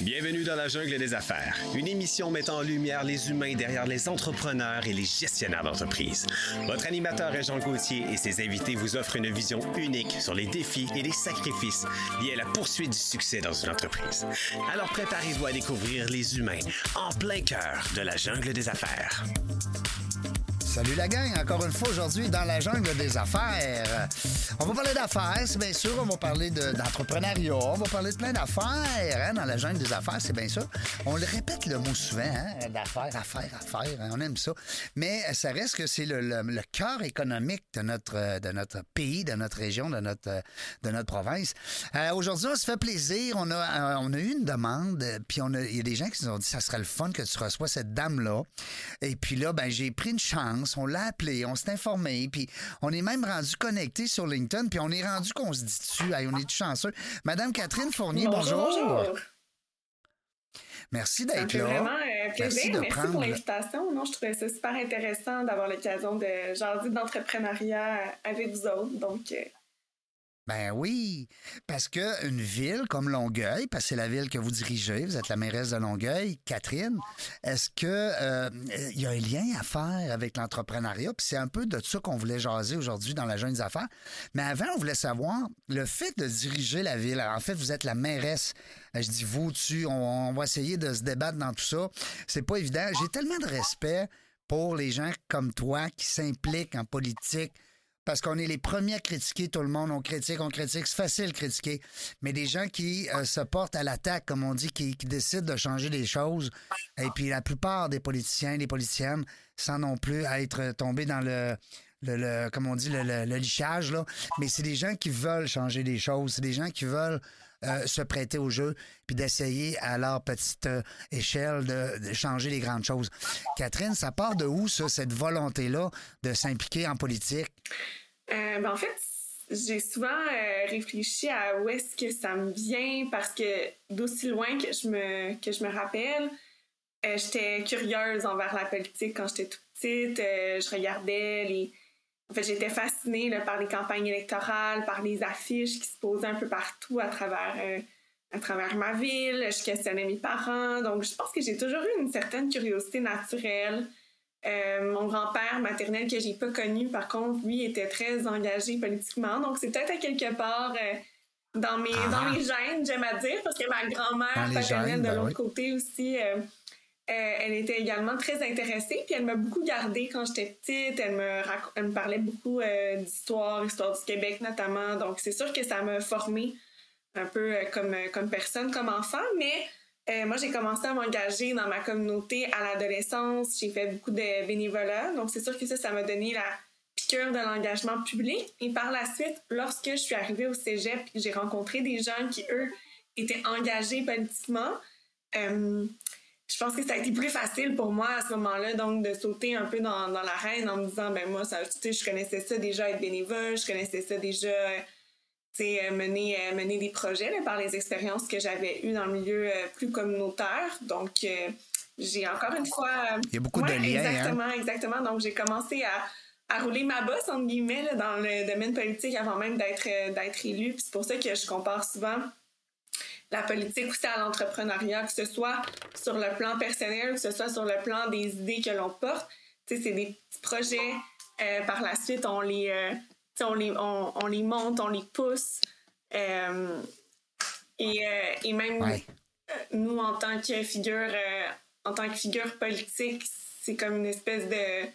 Bienvenue dans la jungle des affaires, une émission mettant en lumière les humains derrière les entrepreneurs et les gestionnaires d'entreprise. Votre animateur est Jean Gauthier et ses invités vous offrent une vision unique sur les défis et les sacrifices liés à la poursuite du succès dans une entreprise. Alors préparez-vous à découvrir les humains en plein cœur de la jungle des affaires. Salut la gang, encore une fois aujourd'hui dans la jungle des affaires. On va parler d'affaires, c'est bien sûr. On va parler de- d'entrepreneuriat. On va parler de plein d'affaires hein, dans la jungle des affaires, c'est bien sûr. On le répète le mot souvent, hein, d'affaires, affaires, affaires. hein, on aime ça. Mais ça reste que c'est le, cœur économique de notre, de notre pays, de notre région, de notre, de notre province. Euh, aujourd'hui, on se fait plaisir. On a, euh, on a eu une demande, puis il y a des gens qui nous ont dit ça serait le fun que tu reçois cette dame-là. Et puis là, ben, j'ai pris une chance. On l'a appelé, on s'est informé, puis on est même rendu connecté sur LinkedIn, puis on est rendu qu'on se dit dessus. Hey, on est chanceux. Madame Catherine Fournier, bonjour. bonjour. Merci d'être là. vraiment euh, Merci plaisir. de Merci, prendre- pour l'invitation. Non, je trouvais ça super intéressant d'avoir l'occasion de jaser d'entrepreneuriat avec vous autres. Donc, euh, Ben oui, parce que une ville comme Longueuil, parce que c'est la ville que vous dirigez, vous êtes la mairesse de Longueuil, Catherine, est-ce que euh, y a un lien à faire avec l'entrepreneuriat? Puis c'est un peu de ça qu'on voulait jaser aujourd'hui dans la Jeune affaires. Mais avant, on voulait savoir le fait de diriger la ville. En fait, vous êtes la mairesse. Euh, Je dis vous, tu, on, on va essayer de se débattre dans tout ça. C'est pas évident. J'ai tellement de respect pour les gens comme toi qui s'impliquent en politique parce qu'on est les premiers à critiquer tout le monde. On critique, on critique. C'est facile de critiquer. Mais des gens qui euh, se portent à l'attaque, comme on dit, qui, décident de changer des choses. Et puis la plupart des politiciens, des politiciennes, sans non plus être tombés dans le. Comme on dit, le lichage, là. Mais c'est des gens qui veulent changer des choses. C'est des gens qui veulent euh, se prêter au jeu puis d'essayer à leur petite euh, échelle de, changer les grandes choses. Catherine, ça part de où, ça, cette volonté-là de s'impliquer en politique? euh, ben, en fait, j'ai souvent réfléchi à où est-ce que ça me vient parce que d'aussi loin que je me, que je me rappelle, j'étais curieuse envers la politique quand j'étais toute petite. Je regardais les. En fait, j'étais fascinée là, par les campagnes électorales, par les affiches qui se posaient un peu partout à travers, euh, à travers ma ville. Je questionnais mes parents. Donc, je pense que j'ai toujours eu une certaine curiosité naturelle. Euh, mon grand-père maternel que j'ai pas connu, par contre, lui était très engagé politiquement. Donc, c'est peut-être à quelque part euh, dans, mes, Ah. dans mes gènes, j'aime à dire, parce que ma grand-mère paternelle de ben l'autre oui. côté aussi, euh, elle était également très intéressée. Puis elle m'a beaucoup gardée quand j'étais petite. Elle me, elle me parlait beaucoup euh, d'histoire, histoire du Québec notamment. Donc, c'est sûr que ça m'a formée un peu euh, comme, comme personne, comme enfant, mais moi, j'ai commencé à m'engager dans ma communauté à l'adolescence. J'ai fait beaucoup de bénévolat. Donc, c'est sûr que ça, ça m'a donné la piqûre de l'engagement public. Et par la suite, lorsque je suis arrivée au cégep j'ai rencontré des gens qui, eux, étaient engagés politiquement, je pense que ça a été plus facile pour moi à ce moment-là, donc de sauter un peu dans, dans l'arène en me disant, ben moi, ça, tu sais, je connaissais ça déjà être bénévole, je connaissais ça déjà euh, tu sais, mener, euh, mener des projets là, par les expériences que j'avais eues dans le milieu euh, plus communautaire. Donc, euh, j'ai encore une fois... Il y a beaucoup de liens, hein? Exactement, exactement. Donc, j'ai commencé à, à rouler ma bosse, entre guillemets, là, dans le domaine politique avant même d'être d'être élue. Puis c'est pour ça que je compare souvent la politique aussi à l'entrepreneuriat, que ce soit sur le plan personnel, que ce soit sur le plan des idées que l'on porte. Tu sais, c'est des petits projets. Euh, par la suite, on les, euh, on les, on, on les monte, on les pousse. Euh, et, euh, et même Ouais. nous, en tant que figure, en tant que figure politique, c'est comme une espèce de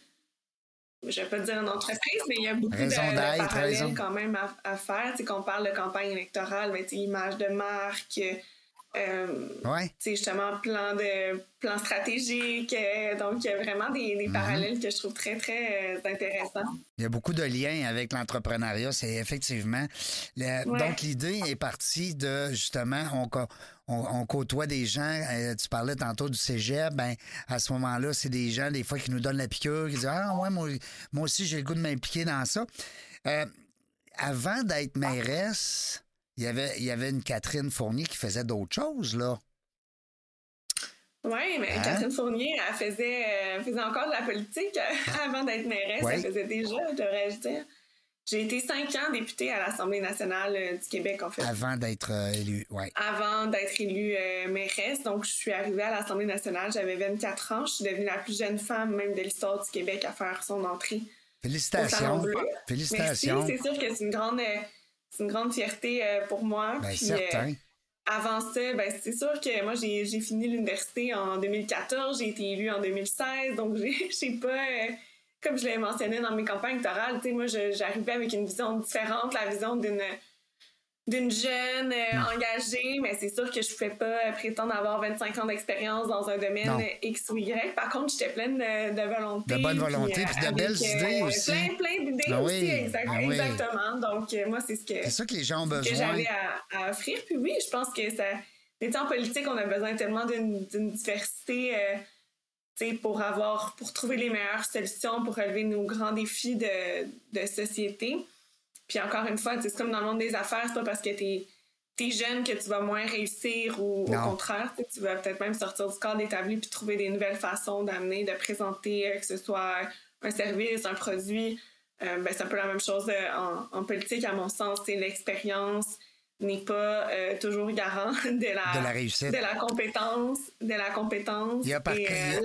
je vais pas dire une entreprise, mais il y a beaucoup de, Raison de parallèles quand même à, à faire. Tu qu'on parle de campagne électorale, ben, tu sais, image de marque, euh, Ouais. justement, plan, de, plan stratégique. euh, donc, il y a vraiment des, Mhm. des parallèles que je trouve très, très euh, intéressants. Il y a beaucoup de liens avec l'entrepreneuriat, c'est effectivement. le- Ouais. Donc, l'idée est partie de, justement, on, on, on côtoie des gens, euh, tu parlais tantôt du cégep, ben, à ce moment-là, c'est des gens, des fois, qui nous donnent la piqûre, qui disent Ah, ouais, moi, moi aussi, j'ai le goût de m'impliquer dans ça. Euh, avant d'être mairesse, il y avait, il y avait une Catherine Fournier qui faisait d'autres choses, là. Oui, mais Hein? Catherine Fournier, elle faisait, euh, faisait encore de la politique avant d'être mairesse. Ouais. Elle faisait déjà, devrais-je dire. J'ai été cinq ans députée à l'Assemblée nationale euh, du Québec, en fait. Avant d'être euh, élue, oui. Avant d'être élue euh, mairesse. Donc, je suis arrivée à l'Assemblée nationale, j'avais 24 ans. Je suis devenue la plus jeune femme, même de l'histoire du Québec, à faire son entrée. Félicitations. Félicitations. C'est sûr que c'est une grande, une grande fierté pour moi. Bien, certain. avant ça, ben, c'est sûr que moi, j'ai fini l'université en 2014, j'ai été élue en 2016, donc j'ai pas comme je l'ai mentionné dans mes campagnes électorales, moi, j'arrivais avec une vision différente, la vision d'une d'une jeune euh, engagée, mais c'est sûr que je ne pouvais pas prétendre avoir 25 ans d'expérience dans un domaine X ou Y. Par contre, j'étais pleine de, volonté. De bonne volonté, puis, de belles euh, idées aussi. Plein, plein d'idées ben aussi, ben exactement. Donc, euh, moi, c'est ce que... C'est ça que les gens ont besoin. que j'avais à, offrir. Puis oui, je pense que ça... En politique, on a besoin tellement d'une diversité pour avoir, pour trouver les meilleures solutions, pour relever nos grands défis de, de société. Puis encore une fois, c'est comme dans le monde des affaires, c'est pas parce que t'es es jeune que tu vas moins réussir ou au contraire, tu vas peut-être même sortir du cadre établi puis trouver des nouvelles façons d'amener, de présenter, euh, que ce soit un service, un produit. Euh, ben, c'est un peu la même chose euh, en, en politique, à mon sens, c'est l'expérience, n'est pas euh, toujours garant de la, de la réussite, de la compétence, de la compétence. Il y a euh,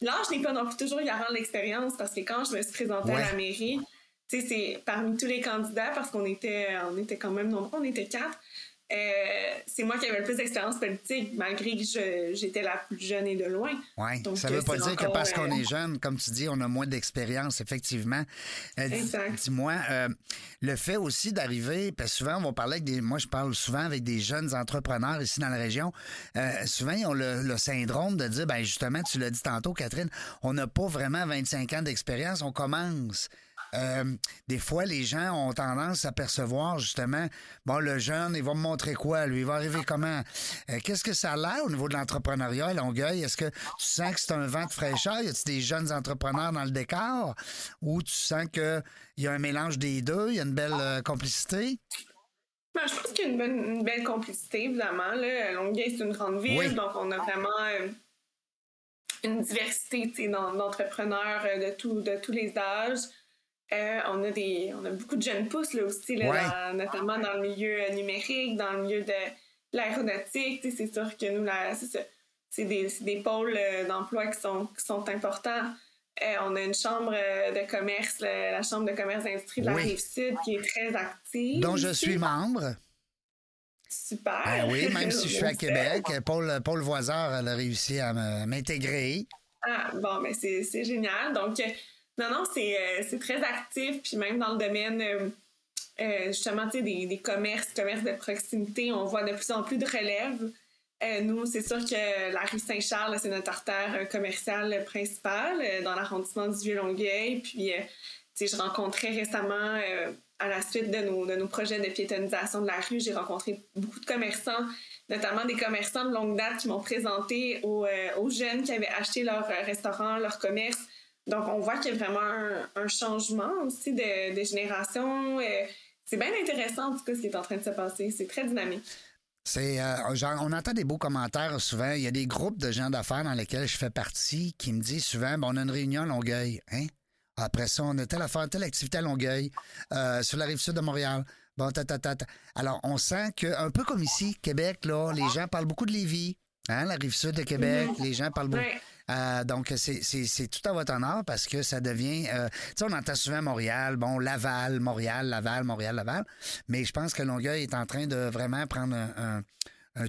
l'âge, n'est pas non plus toujours garant de l'expérience parce que quand je me suis présentée à la mairie, tu sais, c'est parmi tous les candidats parce qu'on était, on était quand même nombreux, on était quatre. Euh, c'est moi qui avais le plus d'expérience politique, malgré que j'étais la plus jeune et de loin. Oui, ça ne veut pas dire que parce qu'on est jeune, comme tu dis, on a moins d'expérience, effectivement. Euh, dis-moi, euh, le fait aussi d'arriver, parce que souvent, on va parler avec des. Moi, je parle souvent avec des jeunes entrepreneurs ici dans la région. souvent, ils ont le, le, syndrome de dire, ben justement, tu l'as dit tantôt, Catherine, on n'a pas vraiment 25 ans d'expérience, on commence. Euh, des fois, les gens ont tendance à percevoir justement, bon, le jeune, il va me montrer quoi, lui, il va arriver comment? Euh, qu'est-ce que ça a l'air au niveau de l'entrepreneuriat à Longueuil? Est-ce que tu sens que c'est un vent de fraîcheur? Y a-t-il des jeunes entrepreneurs dans le décor? Ou tu sens qu'il y a un mélange des deux, il y a une belle euh, complicité? Ben, je pense qu'il y a une, belle complicité, évidemment. Là. Longueuil, c'est une grande ville, donc on a vraiment une diversité d'entrepreneurs de, de tous les âges. Euh, on, a des, on a beaucoup de jeunes pousses là, aussi, là, notamment dans le milieu euh, numérique, dans le milieu de l'aéronautique. C'est sûr que nous, c'est des, des, pôles euh, d'emploi qui sont, qui sont importants. on a une chambre de commerce, la, chambre de commerce d'industrie de la Rive-Sud, qui est très active. Dont je suis membre. Super. Ben oui, même si je suis à Québec, Paul, Paul Voisard a réussi à m'intégrer. Ah, bon, mais c'est génial. Donc, non, non, euh, c'est très actif. Puis même dans le domaine, euh, euh, justement, des, des commerces, commerces de proximité, on voit de plus en plus de relève. nous, c'est sûr que la rue Saint-Charles, c'est notre artère commerciale principale dans l'arrondissement du Vieux-Longueuil. Puis, je rencontrais récemment, à la suite de nos, de nos projets de piétonisation de la rue, j'ai rencontré beaucoup de commerçants, notamment des commerçants de longue date qui m'ont présenté aux, aux jeunes qui avaient acheté leur restaurant, leur commerce, donc, on voit qu'il y a vraiment un, changement aussi de, génération. C'est bien intéressant, en tout cas, ce qui est en train de se passer. C'est très dynamique. C'est euh, on entend des beaux commentaires souvent. Il y a des groupes de gens d'affaires dans lesquels je fais partie qui me disent souvent bon, on a une réunion à Longueuil. Hein? Après ça, on a telle affaire, telle activité à Longueuil, euh, sur la rive sud de Montréal. Bon, ta, ta, ta, Alors, on sent que, un peu comme ici, Québec, là, les gens parlent beaucoup de Lévis, hein, la rive sud de Québec. Mm-hmm. Les gens parlent beaucoup. Euh, donc, c'est tout à votre honneur parce que ça devient. Euh, tu sais, on entend souvent Montréal, bon, Laval, Montréal, Laval, Montréal, Laval. Mais je pense que Longueuil est en train de vraiment prendre un,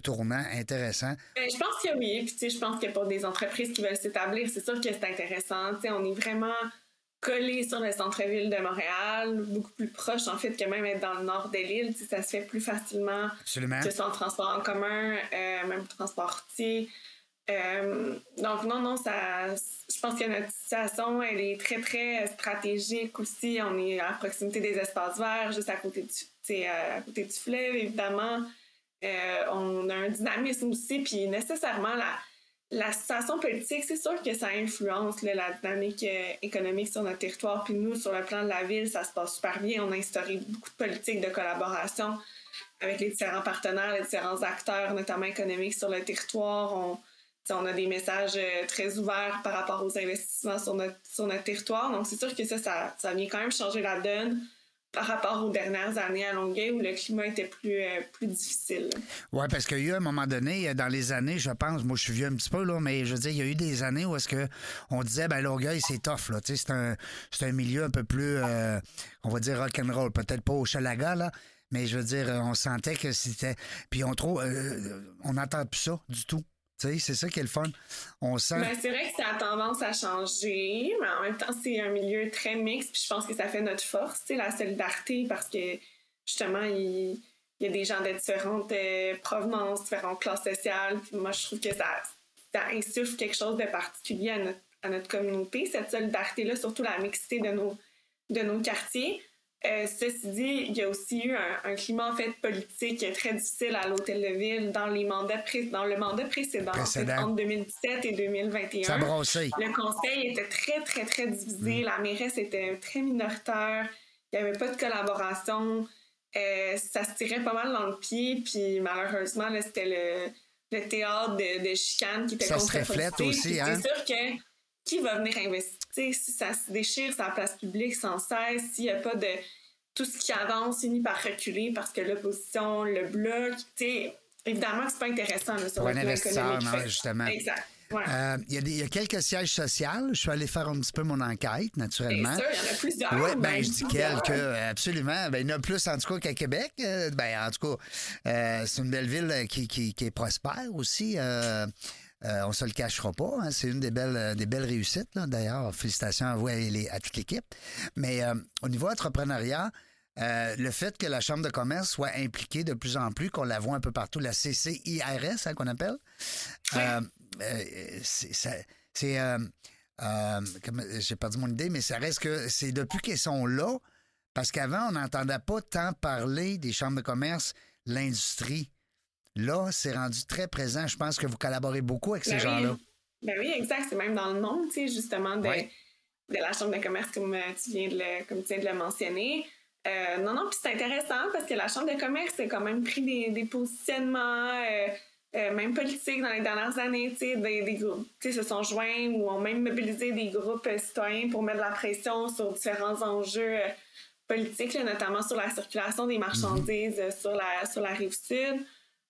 tournant intéressant. Ben, je pense que oui. Puis, tu sais, je pense que pour des entreprises qui veulent s'établir, c'est sûr que c'est intéressant. Tu sais, on est vraiment collé sur le centre-ville de Montréal, beaucoup plus proche en fait que même être dans le nord de l'île. Ça se fait plus facilement Absolument. que ce soit en transport en commun, euh, même transport routier. Euh, donc non, non, ça, je pense que notre situation, elle est très, très stratégique aussi. On est à proximité des espaces verts, juste à côté du, côté du fleuve, évidemment. Euh, on a un dynamisme aussi, puis nécessairement, la, la situation politique, c'est sûr que ça influence la dynamique euh, économique sur notre territoire. Puis nous, sur le plan de la ville, ça se passe super bien. On a instauré beaucoup de politiques de collaboration avec les différents partenaires, les différents acteurs, notamment économiques sur le territoire. On, on a des messages euh, très ouverts par rapport aux investissements sur notre, sur notre territoire. Donc, c'est sûr que ça, ça, vient quand même changer la donne. par rapport aux dernières années à Longueuil où le climat était plus, euh, plus difficile. Oui, parce qu'il y a eu un moment donné, dans les années, je pense, moi je suis vieux un petit peu, là, mais je veux dire, il y a eu des années où est-ce que on disait, ben Longueuil, c'est tough, là. C'est un, c'est un milieu un peu plus, euh, on va dire rock'n'roll, peut-être pas au Chalaga, là. Mais je veux dire, on sentait que c'était. Puis on trouve. Euh, on n'entend plus ça du tout c'est ça qui est le fun. On sent. Ben, c'est vrai que ça a tendance à changer, mais en même temps, c'est un milieu très mixte. Puis je pense que ça fait notre force, la solidarité, parce que justement, il, y a des gens de différentes euh, provenances, différentes classes sociales. Moi, je trouve que ça, ça insuffle quelque chose de particulier à notre, à notre communauté, cette solidarité-là, surtout la mixité de nos, de nos quartiers. Euh, ceci dit, il y a aussi eu un, climat en fait politique très difficile à l'hôtel de ville dans les mandats dans le mandat précédent, entre 2017 et 2021. Ça Le conseil était très très très divisé, mm. la mairesse était très minoritaire, il n'y avait pas de collaboration, euh, ça se tirait pas mal dans le pied, puis malheureusement c'était le, théâtre de, de chicane qui était Ça se reflète aussi, hein? C'est sûr que qui va venir investir? Si ça se déchire la place publique sans cesse, s'il n'y a pas de. Tout ce qui avance finit par reculer parce que l'opposition le bloque. évidemment que c'est pas intéressant là, sur investisseur, non, justement. Exact. Euh, il y, a quelques sièges sociaux. Je suis allé faire un petit peu mon enquête, naturellement. Bien sûr, il y en a plusieurs. Oui, ben, je dis quelques, absolument. Ben, il y en a plus, en tout cas, qu'à Québec. Euh, ben, en tout cas, euh, c'est une belle ville qui, qui, qui est prospère aussi. Euh, on se le cachera pas. Hein. c'est une des belles, euh, des belles réussites. D'ailleurs, félicitations à vous et à toute l'équipe. Mais euh, au niveau entrepreneuriat, le fait que la Chambre de commerce soit impliquée de plus en plus, qu'on la voit un peu partout, la CCIRS, hein, qu'on appelle, c'est. J'ai perdu mon idée, mais ça reste que c'est depuis qu'elles sont là, parce qu'avant, on n'entendait pas tant parler des chambres de commerce, l'industrie. Là, c'est rendu très présent. Je pense que vous collaborez beaucoup avec ces ben gens-là. Ben oui, exact. C'est même dans le nom, tu sais, justement, de, de, la Chambre de commerce, comme euh, tu viens de le, comme tu viens de le mentionner. Euh, non, non, puis c'est intéressant parce que la Chambre de commerce a quand même pris des, des positionnements, euh, même politiques dans les dernières années, tu sais, des, des groupes, tu sais, se sont joints ou ont même mobilisé des groupes citoyens pour mettre de la pression sur différents enjeux politiques, notamment sur la circulation des marchandises sur, la, sur la rive sud.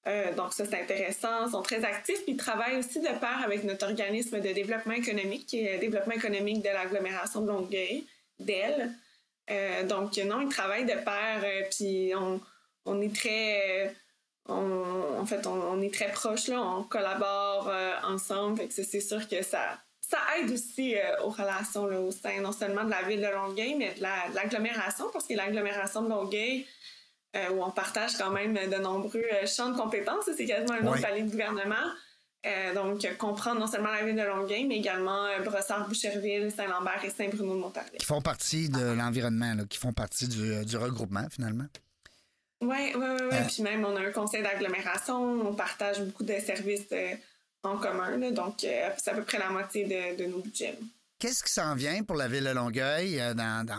Euh, donc ça, c'est intéressant. Ils sont très actifs. Puis ils travaillent aussi de pair avec notre organisme de développement économique, qui est le développement économique de l'agglomération de Longueuil, d'elle. Euh, donc non, ils travaillent de pair. Euh, puis on, on, est très... en fait, on, est très proches, là. On collabore ensemble. c'est sûr que ça, ça aide aussi aux relations là, au sein non seulement de la ville de Longueuil, mais de l'agglomération, parce que l'agglomération de Longueuil euh, où on partage quand même de nombreux euh, champs de compétences. C'est quasiment un autre palier de gouvernement. Euh, donc, comprendre non seulement la ville de Longueuil, mais également Brossard, Boucherville, Saint-Lambert et Saint-Bruno-de-Montarville. Qui font partie de l'environnement, qui font partie du, regroupement, finalement. Oui, oui, oui. Puis même, on a un conseil d'agglomération, on partage beaucoup de services en commun. donc, c'est à peu près la moitié de, de nos budgets. Qu'est-ce qui s'en vient pour la ville de Longueuil euh,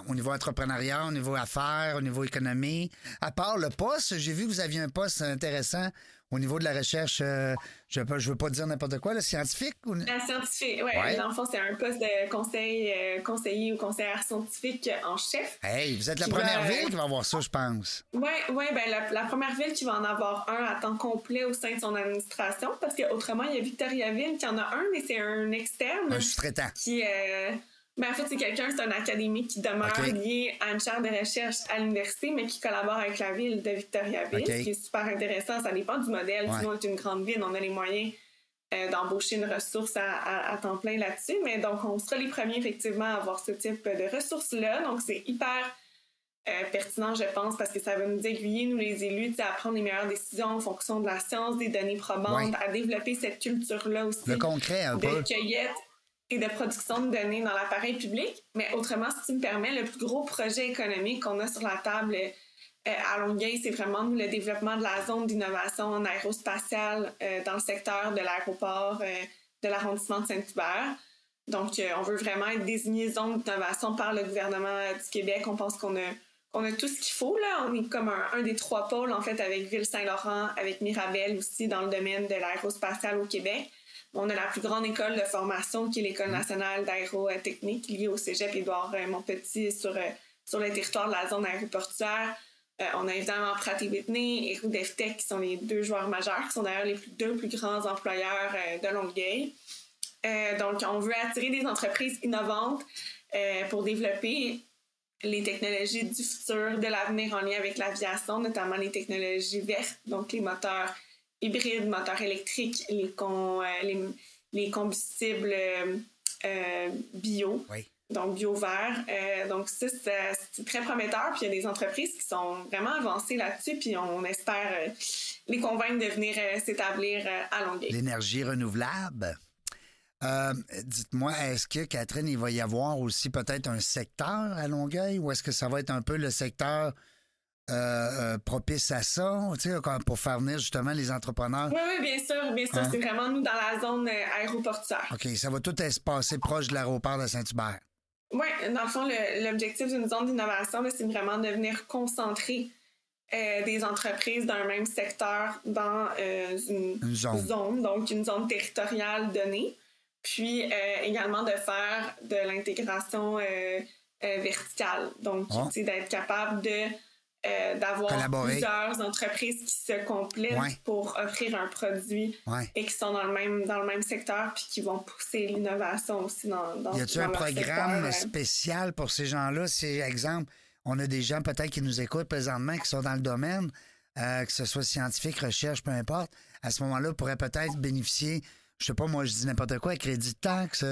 au niveau entrepreneuriat, au niveau affaires, au niveau économie? À part le poste, j'ai vu que vous aviez un poste intéressant au niveau de la recherche, euh, je ne veux pas dire n'importe quoi, le scientifique? Ou... La scientifique, oui. Ouais. Dans le fond, c'est un poste de conseil, euh, conseiller ou conseillère scientifique en chef. Hey, vous êtes la première ville qui va avoir ça, je pense. Oui, ouais, ben, la, première ville qui va en avoir un à temps complet au sein de son administration, parce qu'autrement, il y a Victoriaville qui en a un, mais c'est un externe. Un sous-traitant. Qui, euh, ben, en fait, c'est quelqu'un, c'est un académique qui demeure lié à une chaire de recherche à l'université, mais qui collabore avec la ville de Victoriaville, ce qui est super intéressant. Ça dépend du modèle. Sinon, on est une grande ville, on a les moyens euh, d'embaucher une ressource à, temps plein là-dessus. Mais donc, on sera les premiers, effectivement, à avoir ce type de ressources-là. Donc, c'est hyper euh, pertinent, je pense, parce que ça va nous aiguiller, nous les élus, à prendre les meilleures décisions en fonction de la science, des données probantes, à développer cette culture-là aussi. Le concret, un peu. De cueillette et de production de données dans l'appareil public. Mais autrement, si tu me permets, le plus gros projet économique qu'on a sur la table euh, à Longueuil, c'est vraiment le développement de la zone d'innovation en aérospatiale euh, dans le secteur de l'aéroport euh, de l'arrondissement de Saint-Hubert. Donc, on veut vraiment être désigné zone d'innovation par le gouvernement du Québec. On pense qu'on a, on a tout ce qu'il faut. Là. On est comme un, des trois pôles, en fait, avec Ville-Saint-Laurent, avec Mirabel aussi, dans le domaine de l'aérospatiale au Québec. On a la plus grande école de formation qui est l'École nationale d'aérotechnique liée au cégep Édouard Montpetit sur, euh, sur le territoire de la zone aéroportuaire. Euh, on a évidemment Pratt Whitney et Roudeftek qui sont les deux joueurs majeurs, qui sont d'ailleurs les deux plus grands employeurs euh, de Longueuil. Euh, donc, on veut attirer des entreprises innovantes pour développer les technologies du futur, de l'avenir en lien avec l'aviation, notamment les technologies vertes, donc les moteurs hybrides, moteurs électriques, les, les, combustibles bio. Oui donc bio vert. Euh, donc ça, c'est très prometteur. Puis il y a des entreprises qui sont vraiment avancées là-dessus. Puis on espère euh, les convaincre de venir euh, s'établir à Longueuil. L'énergie renouvelable. Dites-moi, est-ce que, Catherine, il va y avoir aussi peut-être un secteur à Longueuil ou est-ce que ça va être un peu le secteur propice à ça, pour faire venir justement les entrepreneurs? Oui, oui, bien sûr, bien sûr. Hein? C'est vraiment nous dans la zone aéroportuaire. OK, ça va tout se passer proche de l'aéroport de Saint-Hubert. Oui, dans le fond, l'objectif d'une zone d'innovation, c'est vraiment de venir concentrer euh, des entreprises d'un même secteur dans euh, une, zone. donc une zone territoriale donnée. Puis euh, également de faire de l'intégration verticale. Donc, ah. d'être capable de euh, d'avoir plusieurs entreprises qui se complètent pour offrir un produit et qui sont dans le même dans le même secteur puis qui vont pousser l'innovation aussi dans, dans Y a-t-il un programme euh? spécial pour ces gens-là? C'est exemple, on a des gens peut-être qui nous écoutent présentement qui sont dans le domaine, euh, que ce soit scientifique, recherche, peu importe. À ce moment-là, pourraient peut-être bénéficier, je sais pas, moi je dis n'importe quoi, crédit de taxe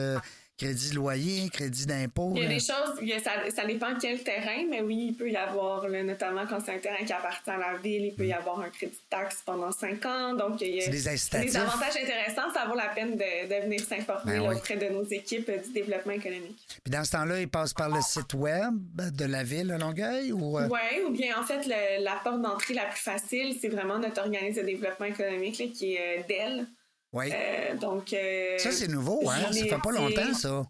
Crédit de loyer, crédit d'impôt. Il y a des choses, ça, ça, dépend quel terrain, mais oui, il peut y avoir, notamment quand c'est un terrain qui appartient à la ville, il peut y mm. avoir un crédit de taxe pendant cinq ans. Donc, il y a des, des, avantages intéressants. Ça vaut la peine de, venir s'informer ben auprès de nos équipes du développement économique. Puis dans ce temps-là, il passe par le site web de la ville de Longueuil? Ou... Euh? Oui, ou bien en fait, la porte d'entrée la plus facile, c'est vraiment notre organisme de développement économique qui est euh, DEL. Oui. Euh, donc. Euh, ça, c'est nouveau, hein? Ça fait pas longtemps, ça.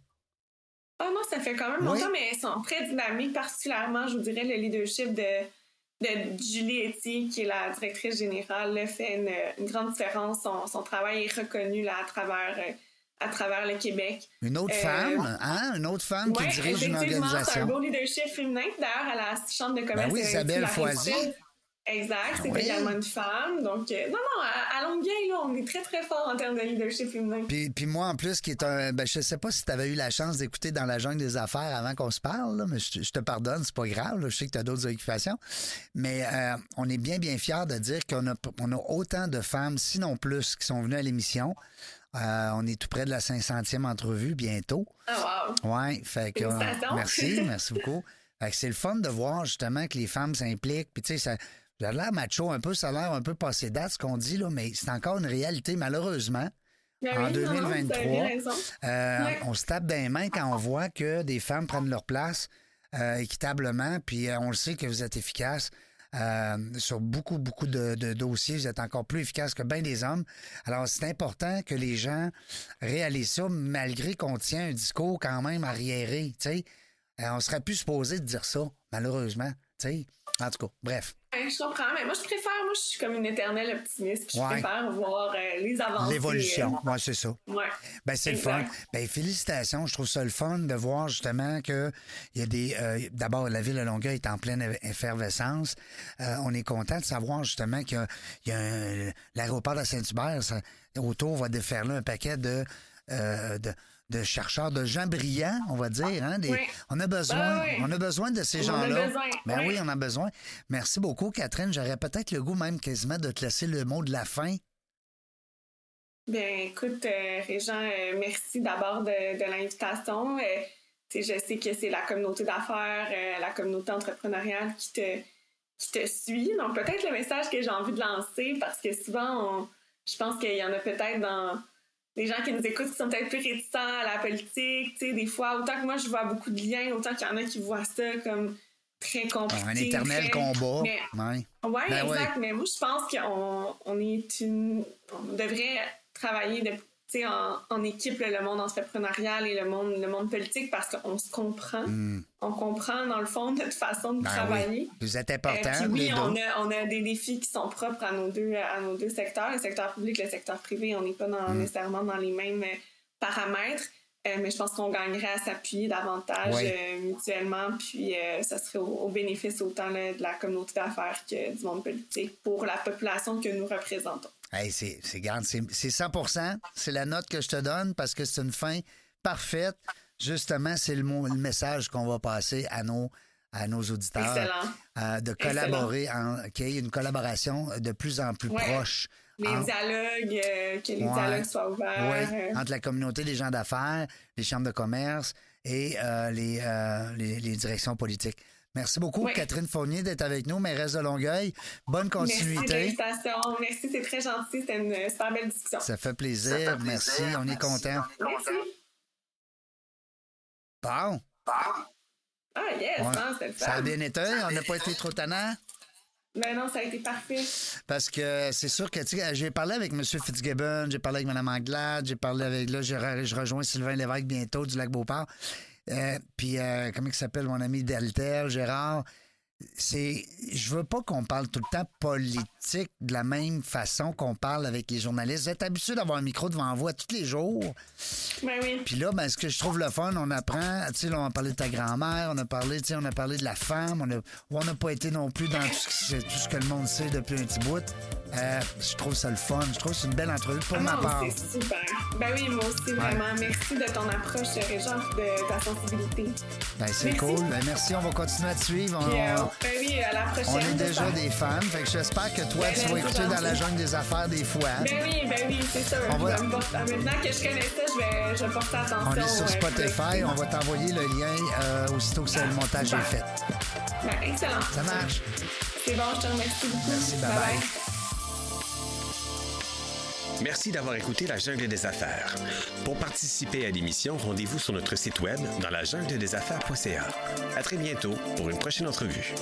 Ah non, ça fait quand même longtemps, mais ils sont très dynamiques, particulièrement, je vous dirais, le leadership de, de Julie Etty, qui est la directrice générale, fait une, grande différence. Son, travail est reconnu là, à travers. Euh, à travers le Québec. Une autre femme, hein? Une autre femme qui dirige une organisation. C'est un beau leadership féminin. D'ailleurs, à la Chambre de commerce. Ben oui, Isabelle Foisy. Exact, ah c'est également une femme. Donc, euh, non, non, à, Longueuil, là, on est très, très fort en termes de leadership féminin. Puis, puis moi, en plus, qui est un. Ben, je sais pas si tu avais eu la chance d'écouter dans la jungle des affaires avant qu'on se parle, mais je, te pardonne, c'est pas grave. je sais que tu as d'autres occupations. Mais euh, on est bien, bien fiers de dire qu'on a, on a autant de femmes, sinon plus, qui sont venues à l'émission. Euh, on est tout près de la 500e entrevue bientôt. Ah, wow! Oui, fait que. merci, merci beaucoup. c'est le fun de voir justement que les femmes s'impliquent. Puis, tu sais, ça j'ai l'air macho un peu, ça a l'air un peu passé date ce qu'on dit, là, mais c'est encore une réalité, malheureusement. Ben en 2023, euh, on se tape des mains quand on voit que des femmes prennent leur place euh, équitablement, puis euh, on le sait que vous êtes efficace. sur beaucoup, beaucoup de, dossiers. Vous êtes encore plus efficace que bien des hommes. Alors, c'est important que les gens réalisent ça, malgré qu'on tient un discours quand même arriéré. sais. on serait plus supposé de dire ça, malheureusement. sais. En tout cas, bref. je comprends, mais moi, je préfère, moi, je suis comme une éternelle optimiste. Je préfère voir euh, les avancées. L'évolution, euh, oui, c'est ça. Ouais. Ben, c'est le fun. Ben, félicitations. Je trouve ça le fun de voir justement que il y a des. Euh, d'abord, la ville de Longueuil est en pleine effervescence. on est content de savoir justement qu'il y a, l'aéroport de Saint-Hubert, autour va déferler un paquet de, de de chercheurs, de gens brillants, on va dire. Hein, On a besoin, on a besoin de ces gens-là. Ben oui. on a besoin. Merci beaucoup, Catherine. J'aurais peut-être le goût même quasiment de te laisser le mot de la fin. Bien, écoute, euh, Régent, euh, merci d'abord de, l'invitation. Euh, je sais que c'est la communauté d'affaires, la communauté entrepreneuriale qui te, qui te suit. Donc, peut-être le message que j'ai envie de lancer, parce que souvent, je pense qu'il y en a peut-être dans les gens qui nous écoutent qui sont peut-être plus réticents à la politique, tu sais, des fois, autant que moi je vois beaucoup de liens, autant qu'il y en a qui voient ça comme très compliqué. Un éternel combat. Mais, ouais, ouais ben exact. Mais moi, je pense qu'on on est une. On devrait travailler de, en, en, équipe le monde entrepreneurial et le monde, le monde politique parce qu'on se comprend. Hmm. On comprend, dans le fond, notre façon de ben travailler. Vous êtes important. Euh, oui, on a, on a, des défis qui sont propres à nos deux, à nos deux secteurs, le secteur public et le secteur privé. On n'est pas dans, hmm. nécessairement dans les mêmes paramètres. Euh, mais je pense qu'on gagnerait à s'appuyer davantage euh, mutuellement, puis euh, ça serait au, bénéfice autant de la communauté d'affaires que du monde politique pour la population que nous représentons. Hey, c'est, c'est 100 C'est la note que je te donne parce que c'est une fin parfaite. Justement, c'est le, le message qu'on va passer à nos, à nos auditeurs. de collaborer, qu'il y ait une collaboration de plus en plus proche les dialogues, euh, que les dialogues soient ouverts. Euh. Entre la communauté des gens d'affaires, les chambres de commerce et euh, les, les, directions politiques. Merci beaucoup, Catherine Fournier, d'être avec nous, mairesse de Longueuil. Bonne continuité. Merci Merci, c'est très gentil. C'était une super belle discussion. Ça fait plaisir. Merci, on est content. Merci. Bon. Ah, yes, Ça a bien été. On n'a pas été trop tannant. Ben non, ça a été parfait. Parce que c'est sûr que, j'ai parlé avec M. Fitzgibbon, j'ai parlé avec Mme Anglade, j'ai parlé avec, là, je, rejoins Sylvain Lévesque bientôt du Lac-Beauport. Euh, puis, euh, comment il s'appelle mon ami Deltel, Gérard? C'est je veux pas qu'on parle tout le temps politique de la même façon qu'on parle avec les journalistes. Vous êtes habitué d'avoir un micro devant vous tous les jours. Ben oui. Puis là, ben, ce que je trouve le fun, on apprend, tu sais, on a parlé de ta grand-mère, on a parlé, tu sais, on a parlé de la femme, on n'a pas été non plus dans tout ce, que le monde sait depuis un petit bout. Euh, je trouve ça le fun. Je trouve que c'est une belle entrevue pour ma ah part. C'est super. Ben oui, moi aussi, vraiment. Merci de ton approche, Régent, de ta sensibilité. Ben c'est cool. Ben merci. On va continuer à te suivre. On, euh, ben oui, à la prochaine. On est déjà des fans. Fait que j'espère que toi, ben, tu vas écouter dans la jungle des affaires des fois. Ben oui, ben oui, c'est sûr. Maintenant que je connais ça, je vais, je vais porter attention. On est sur Spotify. On va t'envoyer le lien euh, aussitôt que le montage est fait. Ben, excellent. Ça marche. C'est bon, je te remercie beaucoup. Merci, bye. bye. Merci d'avoir écouté La Jungle des Affaires. Pour participer à l'émission, rendez-vous sur notre site web dans la jungle des affaires.ca. À très bientôt pour une prochaine entrevue.